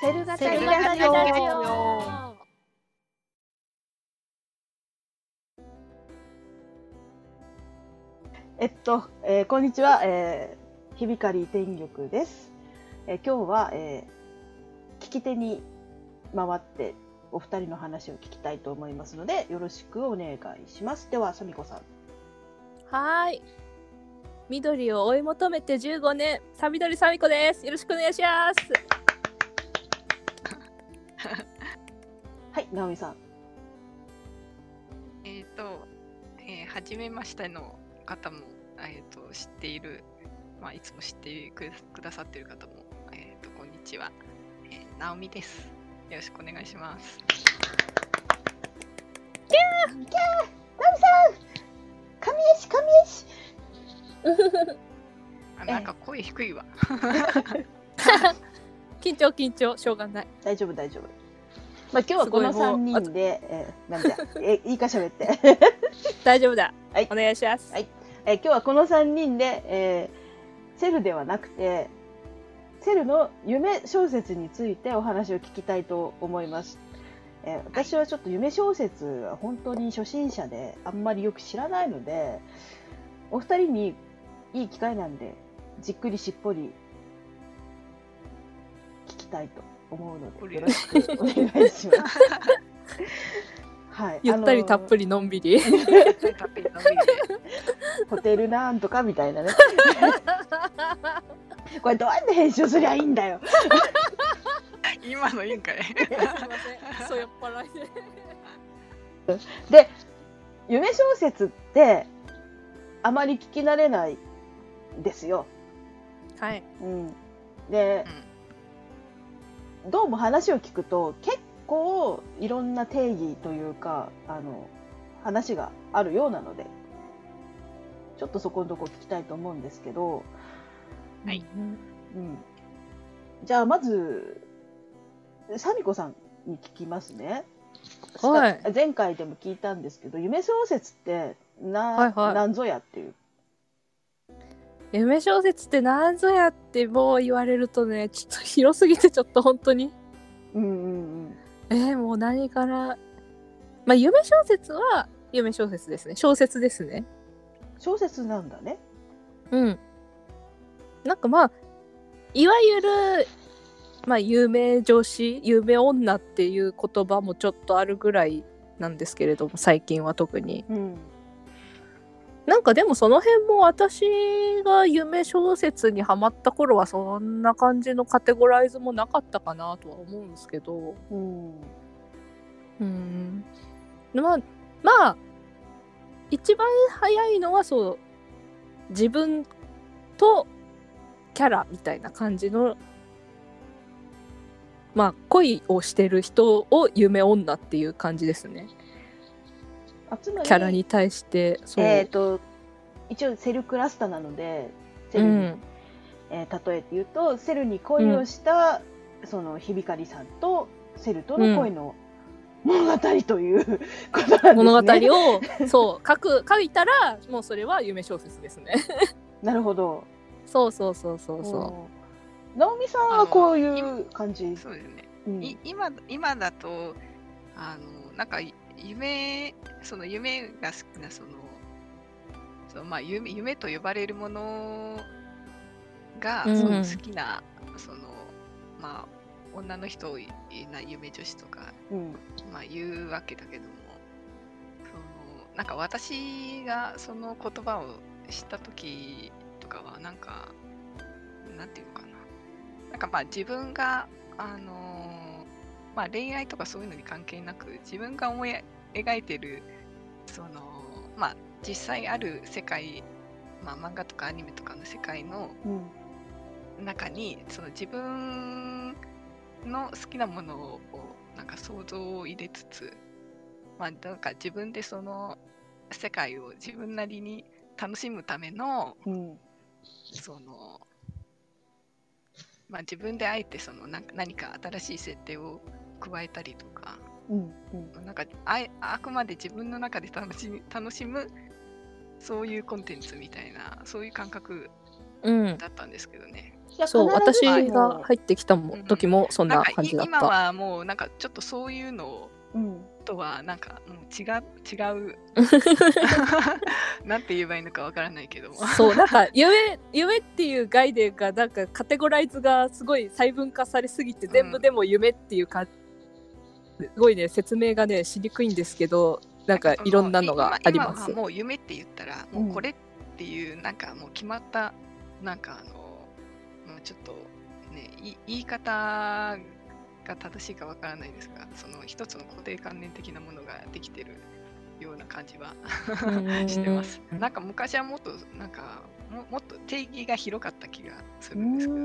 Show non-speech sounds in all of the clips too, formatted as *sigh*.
セルガタセルラジオガタラジオえっと、えーこんにちは、えー、ひびかり天玉です。えー今日は、えー聞き手に回ってお二人の話を聞きたいと思いますので、よろしくお願いします。では、さみこさん。はーい。緑を追い求めて15年、さみどりさみこです。よろしくお願いします。*laughs* はい、なおみさん。えっ、と、えー、初めましての方も、えー、と知っている、まあ、いつも知ってくくださっている方も、えー、とこんにちは、えー、なおみです。よろしくお願いします。なおみさん神絵師、神絵師あなんか声低いわ。緊張緊張、しょうがない。大丈夫、大丈夫。まあ、今日はこのすごいもう3人で、えーなんだ、*laughs* えいいか喋って。*laughs* 大丈夫だ。はいお願いします。はいえー今日はこの3人で、えーセルではなくてセルの夢小説についてお話を聞きたいと思います、えー私はちょっと夢小説は本当に初心者であんまりよく知らないのでお二人にいい機会なんでじっくりしっぽりたいと思うのでよろしくお願いします。はい、ゆったりたっぷりりのんびり。たっぷりたっぷりのんびりで *laughs* ホテルなんとかみたいなね *laughs* これどうやって編集すりゃいいんだよ。今のいいんかいすいません。そう酔っ払いで。で夢小説ってあまり聞き慣れないですよ。はい。うん、で、どうも話を聞くと結構いろんな定義というかあの話があるようなのでちょっとそこのとこ聞きたいと思うんですけど、はい。うん、じゃあまずサミコさんに聞きますね。はい。前回でも聞いたんですけど夢小説ってな、はいはい。なんぞやっていう。夢小説ってなんぞやってもう言われるとね、ちょっと広すぎてちょっと本当に。うんうんうんえー、もう何から。まあ夢小説は夢小説ですね。小説ですね。小説なんだね。うん。なんかまあ、いわゆる、まあ、有名女子、有名女っていう言葉もちょっとあるぐらいなんですけれども、最近は特に。うんなんかでもその辺も私が夢小説にハマった頃はそんな感じのカテゴライズもなかったかなとは思うんですけど。うんうん。まあ、まあ、一番早いのはそう、自分とキャラみたいな感じの、まあ、恋をしてる人を夢女っていう感じですね。キャラに対して、そう。えっ、と一応セルクラスタなのでセルに、うん、えー例えて言うとセルに恋をした、そのひびかりさんとセルとの恋の物語という *laughs* ことなんですね。物語をそう書く書いたらもうそれは夢小説ですね。*laughs* なるほど。そうそうそうそうそうん。直美さんはこういう感じ？そうですね。うんい今今だとあのなんかい夢その夢が好きなそのそのまあ夢夢と呼ばれるものが、うん。その好きなそのまあ女の人な夢女子とかうん。まあ言うわけだけどもそのなんか私がその言葉を知った時とかはなんかなんていうのかな。なんかまあ自分があのーまあ恋愛とかそういうのに関係なく自分が思い描いてるそのまあ実際ある世界まあ漫画とかアニメとかの世界のうん。中にその自分の好きなものをなんか想像を入れつつまあなんか自分でその世界を自分なりに楽しむためのうん。そのまあ自分であえてその何か新しい設定を加えたりとかうんうんなんかあえあくまで自分の中で楽しみ楽しむそういうコンテンツみたいなそういう感覚うん。だったんですけどね。いやそう、私が入ってきたもうん時もそんな感じだっい今た。はもうなんかちょっとそういうのうんとはなんかもう違う違う *laughs* なんて言えばいいのかわからないけども。そう、なんか夢、夢っていう概念が、なんかカテゴライズがすごい細分化されすぎて、全部でも夢っていうか、すごいね、説明がね、しにくいいんですけど、なんかいろんなのがあります。今今は。もう夢って言ったら、もうこれっていうなんかもう決まったなんかあの、まあ、ちょっとねい言い方が正しいかわからないですがその一つの固定観念的なものができてるような感じはうん。*laughs* してます。うん。なんか昔はもっとなんかももっと定義が広かった気がすうるんですけど、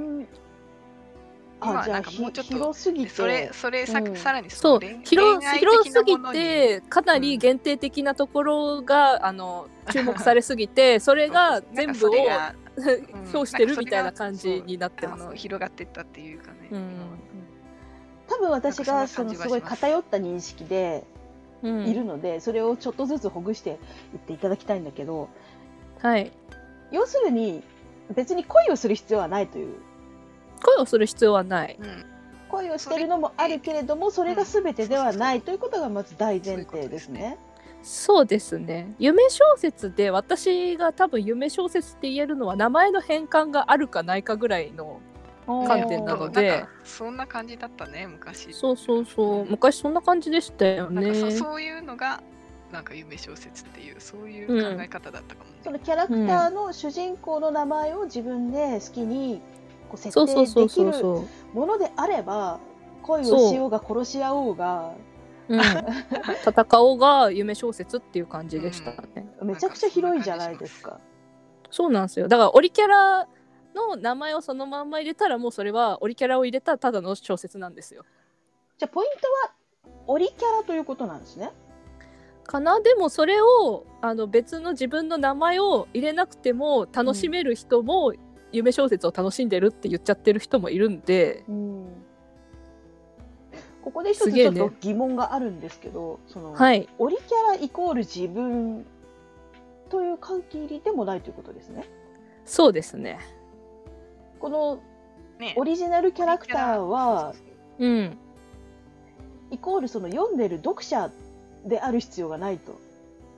ん今あじゃあはなんかもうちょっと広すぎて。でそれそれさ,、うん。さらにそう広恋愛広すぎ的なものに。てかなり限定的なところが、あの注目されすぎて *laughs* それが全部を *laughs* 表してるみたいな感じになってますあの広がっていったっていうかね。うん。多分私がそのすごい偏った認識でうん。いるので、それをちょっとずつほぐしていっていただきたいんだけどはい。要するに別に恋をする必要はないという恋をする必要はない。うん。恋をしてるのもあるけれどもそれが全てではない。ということがまず大前提ですね。そうですね。夢小説で私が多分夢小説って言えるのは名前の変換があるかないかぐらいの観点なので。なんかそんな感じだったね昔。そうそうそう。昔そんな感じでしたよなんかそねそういうのがなんか夢小説っていうそういう考え方だったかもね。そのキャラクターの主人公の名前を自分で好きにこう設そうそうそう定できるそうそうものであれば恋そうをしようが殺し合おうがうん、*laughs* 戦おうが夢小説っていう感じでしたね。めちゃくちゃ広いじゃないですか。そうなんですよ。だからオリキャラの名前をそのまんま入れたらもうそれはオリキャラを入れたただの小説なんですよ。じゃあポイントはオリキャラということなんですね。かな？でもそれをあの別の自分の名前を入れなくても楽しめる人も、夢小説を楽しんでるって言っちゃってる人もいるんで、ここで一つちょっと疑問があるんですけど、そのはいオリキャライコール自分という限りでもないということですね。そうですね。このねオリジナルキャラクターはうん。イコールその読んでる読者である必要がないと。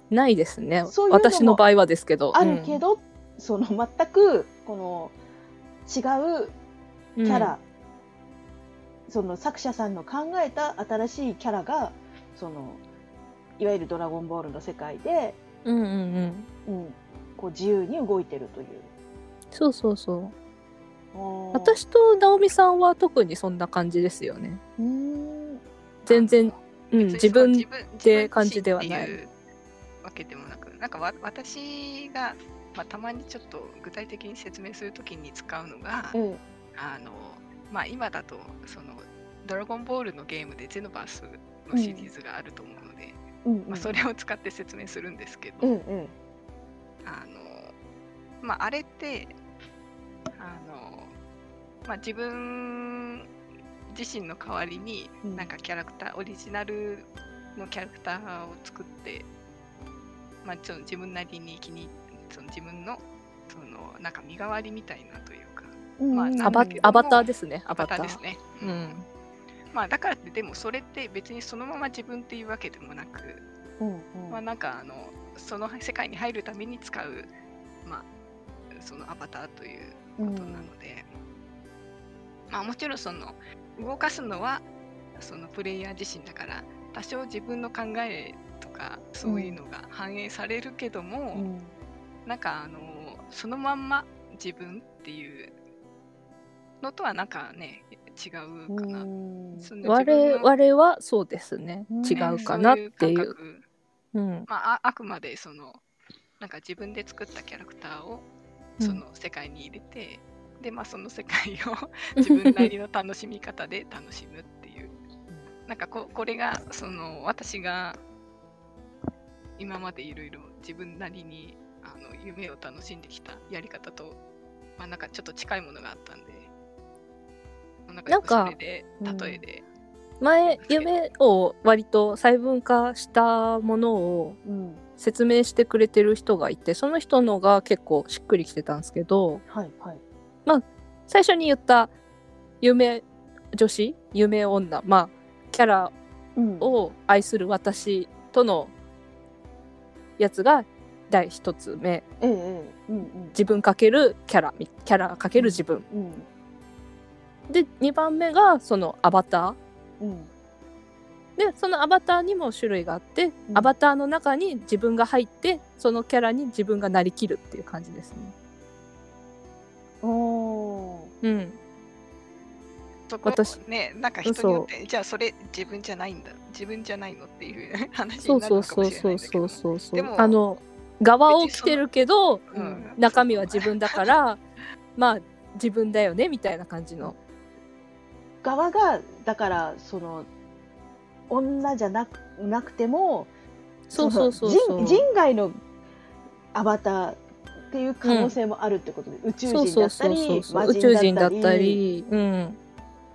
ないですね。そういうのも私の場合はですけど。あるけど、その全くこの違ううん、キャラ、その作者さんの考えた新しいキャラがそのいわゆる「ドラゴンボール」の世界で、うんうんうん。うん、こう自由に動いてるという。そうそうそう。私私と直美さんは特にそんな感じですよね。うーん全然、うん、自分って感じではないわけでもなく、なんかわ私が、まあ、たまにちょっと具体的に説明するときに使うのが、ええあのまあ、今だとそのドラゴンボールのゲームでゼノバースのシリーズがあると思うので、うんうん。まあ、それを使って説明するんですけど、えええあのまあ、あれってあの、まあ、自分自身の代わりにうん。なんかキャラクター、オリジナルのキャラクターを作って、まあ、ちょっと自分なりに気にその自分のそのなんか身代わりみたいなというか。えうん。まあうんアバアバターですね。アアバター。ですね。うん。まあ、だからってでもそれって別にそのまま自分っていうわけでもなく、うんうん。まあ、なんかあのその世界に入るために使う、まあ、そのアバターということなので、まあ、もちろんその動かすのはそのプレイヤー自身だから多少自分の考えとかそういうのが反映されるけども、うんなんかあのそのまんま自分っていうのとはなんかね違うかな。我の々はそうですね。うん違うかなっていう。ん。まあ、ああくまでそのなんか自分で作ったキャラクターをその世界に入れて、でまあその世界を *laughs* 自分なりの楽しみ方で楽しむっていうなんかここれがその私が今までいろいろ自分なりにあの夢を楽しんできたやり方と、まあ、なんかちょっと近いものがあったんでなんかよくなんかそれでうん。例えで、前夢を割と細分化したものをうん。説明してくれてる人がいてその人のが結構しっくりきてたんですけどはいはい。最初に言った夢女子夢女まあキャラうん。を愛する私とのやつが第一つ目。うんうん。自分かけるキャラ。みキャラかける自分。うん。で2番目がそのアバタうん。ーでそのアバターにも種類があって、うん。アバターの中に自分が入ってそのキャラに自分がなりきるっていう感じですね。おー。うん、そこ私ね、なんか人によって、じゃあそれ自分じゃないんだ、自分じゃないのっていう話そうになるそうのかもしれないんだけど。そうそうそう。そうそう。でもあの側を着てるけどうん。中身は自分だからまあ自分だよねみたいな感じの。側がだからその女じゃなくなくてもそうそうそうのそう人人外のアバターっていう可能性もあるってことで、宇宙そう人だったり。宇宙人だったりり。うん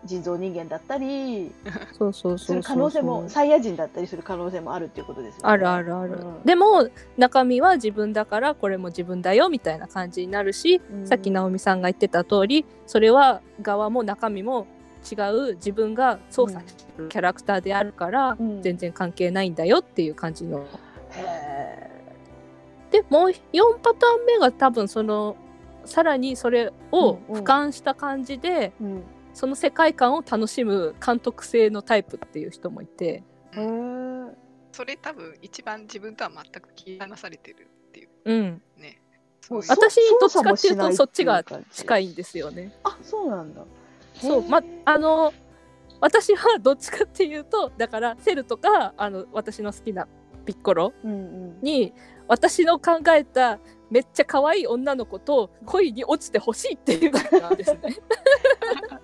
人造人間だったりそうそうそう可能性もサイヤ人だったりする可能性もあるっていうことですよね。あるあるある、うん。でも中身は自分だからこれも自分だよみたいな感じになるし、うん。さっき直美さんが言ってた通りそれは側も中身も違う自分が操作してるキャラクターであるから、うん。全然関係ないんだよっていう感じの。へでもう4パターン目が多分そのさらにそれを俯瞰した感じで、ーうんその世界観を楽しむ監督性のタイプっていう人もいて、それ多分一番自分とは全く切り離されてるっていううん、ね。私どっちかっていうとそっちが近いんですよね。あそうなんだ。そう、ま、あの私はどっちかっていうとだからセルとかあの私の好きなピッコロうんうんに私の考えためっちゃ可愛い女の子と恋に落ちてほしいっていうのなんですね。*laughs*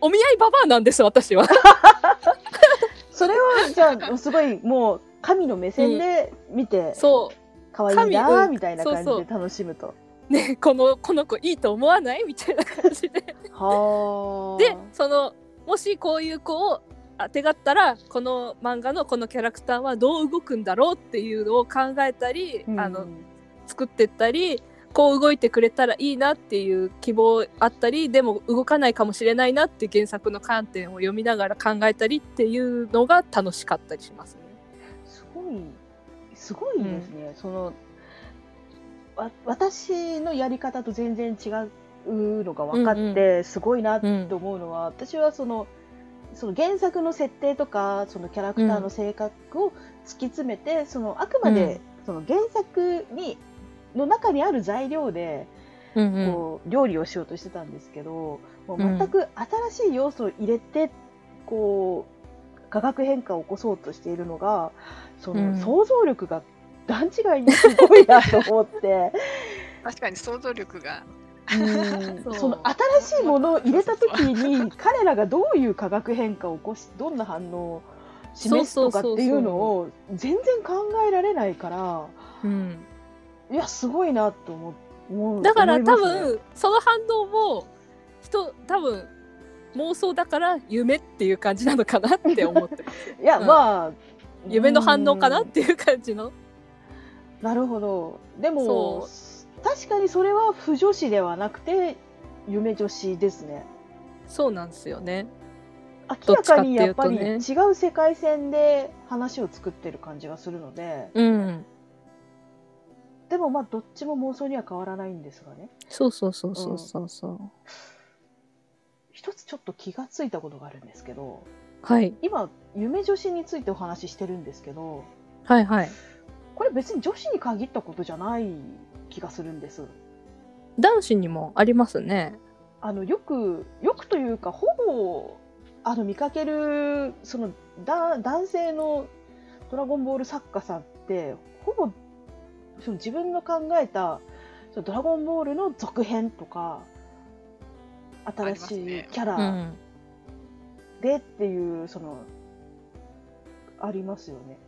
お見合いババアなんです私は。*laughs* それはじゃあすごいもう神の目線で見てそ可愛いなみたいな感じそうで楽しむと。うねこのこの子いいと思わない？みたいな感じで。はあ。でそのもしこういう子をあてがったらこの漫画のこのキャラクターはどう動くんだろうっていうのを考えたり、うんあの作ってったりこう動いてくれたらいいなっていう希望あったりでも動かないかもしれないなって原作の観点を読みながら考えたりっていうのが楽しかったりしますね。すごいすごいですね。そのわ私のやり方と全然違うのが分かって、すごいなって思うのは、私はそのその原作の設定とかそのキャラクターの性格を突き詰めて、そのあくまで、その原作にの中にある材料で、うんうん。こう料理をしようとしてたんですけど、もううん。全く新しい要素を入れて、こう化学変化を起こそうとしているのがその、うん。想像力が段違いにすごいなと思って。*laughs* 確かに想像力が。その新しいものを入れた時に彼らがどういう化学変化を起こしどんな反応を示すとかっていうのを全然考えられないからうんいやすごいなと思思うだから多分その反応も人多分妄想だから夢っていう感じなのかなって思ってます。*laughs* いや、うん。まあ夢の反応かなうんっていう感じの。なるほど。でもそ確かにそれは不女子ではなくて夢女子ですね。そうなんですよね。明らかにやっぱり違う世界線で話を作ってる感じがするので。うんでもまあどっちも妄想には変わらないんですがね。そうそうそうそうそうそう、一つちょっと気がついたことがあるんですけどはい。今夢女子についてお話ししてるんですけどはいはい。これ別に女子に限ったことじゃない気がするんです。男子にもありますね。あのよくよくというかほぼあの見かけるそのだ男性のドラゴンボール作家さんってほぼその自分の考えたそのドラゴンボールの続編とか新しいキャラん。でっていう、そのありますよね。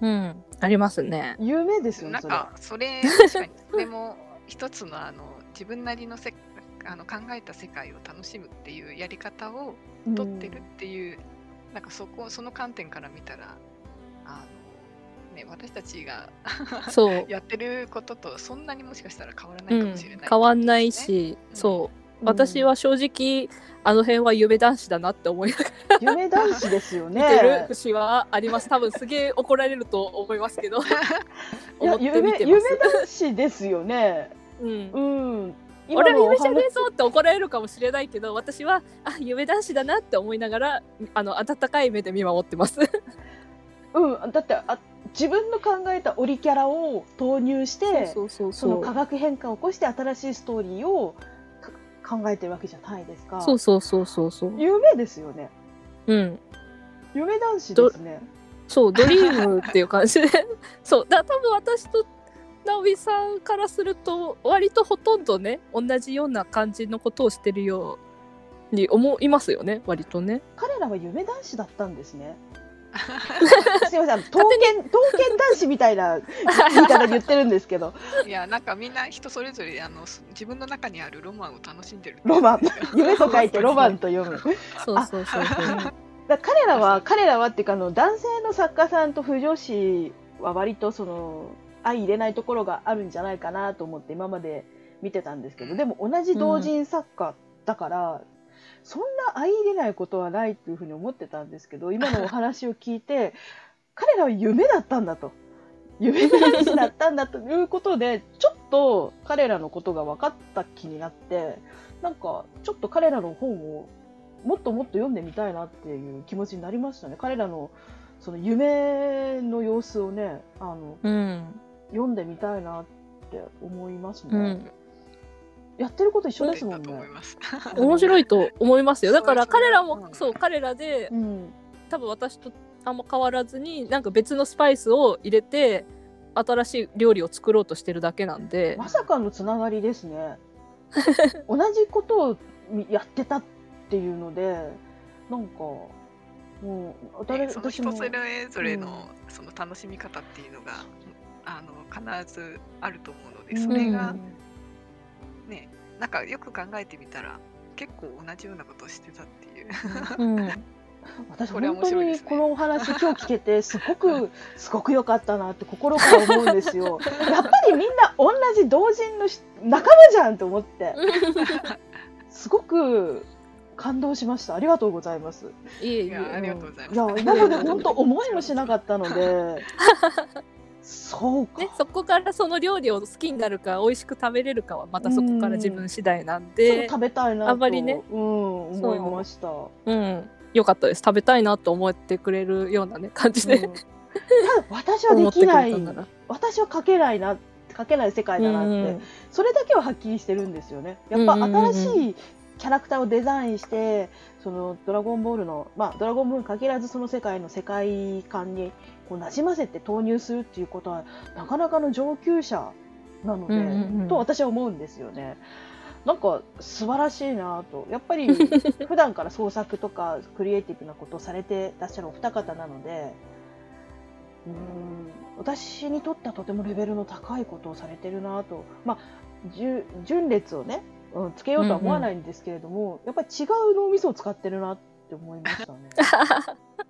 うん。ありますね。有名ですよねなんそれ。かそれ確かに。*laughs* それも一つのあの自分なりのせあの考えた世界を楽しむっていうやり方を取ってるっていう、なんかそこその観点から見たらあのね、私たちがそう、*laughs* やってることとそんなにもしかしたら変わらなうんいかもしれない、、変わんない、し、うん。そう。私は正直あの辺は夢男子だなって思いながら。夢男子ですよね。見てる節はあります。多分すげえ怒られると思いますけど。夢男子ですよね。うん。うん。俺は夢じゃねえぞって怒られるかもしれないけど私はあ夢男子だなって思いながらあの温かい目で見守ってます。うん。だってあ自分の考えたオリキャラを投入してそうそうその化学変化を起こして新しいストーリーをか考えてるわけじゃないですか。そうそうそうそうそう。夢ですよね。うん。夢男子ですね。そうドリームっていう感じで。*laughs* そうだ多分私と直美さんからすると割とほとんどね同じような感じのことをしてるように思いますよね割とね。彼らは夢男子だったんですねすみません。刀剣刀剣男子みたいな言い方で言ってるんですけど。いやなんかみんな人それぞれあのす自分の中にあるロマンを楽しんでるロマン。*laughs* 夢と書いてロマンと読む。そうそうそうそう。だ彼らは彼らはっていうかあの男性の作家さんと不女子は割とその相入れないところがあるんじゃないかなと思って今まで見てたんですけどでも同じ同人作家だから、そんな相入れないことはないっていうふうに思ってたんですけど今のお話を聞いて *laughs* 彼らは夢だったんだと。夢男子だったんだということでちょっと彼らのことが分かった気になってなんかちょっと彼らの本をもっともっと読んでみたいなっていう気持ちになりましたね。彼らのその夢の様子をねあのうん。読んでみたいなって思いますね、うんやってること一緒ですもだんね。*laughs* 面白いと思いますよ。だから彼らもうん。そう彼らでうん、多分私とあんま変わらずになんか別のスパイスを入れて新しい料理を作ろうとしてるだけなんで。まさかのつながりですね。*laughs* 同じことをやってたっていうのでなんかもうでその私も。人それぞれのうん。その楽しみ方っていうのが、あの必ずあると思うのでそれがね、なんかよく考えてみたら結構同じようなことをしてたっていう。うん *laughs* 私本当にこのお話今日聞けてすごくすごく良かったなって心から思うんですよ。*laughs* やっぱりみんな同じ同人のし仲間じゃんと思って *laughs* すごく感動しました。ありがとうございます。いえいありがとうございますいや今まで本当思いもしなかったので、そうか。ね、そこからその料理を好きになるか美味しく食べれるかはまたそこから自分次第なんで。そう食べたいなとあんまりね。うん思いました。う。んよかったです。食べたいなと思ってくれるようなね感じで、うん。私はできない。私は書けないな書けない世界だなって、うんそれだけははっきりしてるんですよね。やっぱ新しいキャラクターをデザインしてそのドラゴンボールのまあドラゴンボールに限らずその世界の世界観にこう馴染ませて投入するっていうことはなかなかの上級者なので、うんうんうんと私は思うんですよね。なんか素晴らしいなとやっぱり *laughs* 普段から創作とかクリエイティブなことをされてらっしゃるお二方なのでうん私にとってはとてもレベルの高いことをされてるなとまあ順順列をね、うん、つけようとは思わないんですけれども、やっぱり違う脳みそを使ってるなって思いましたね。*laughs*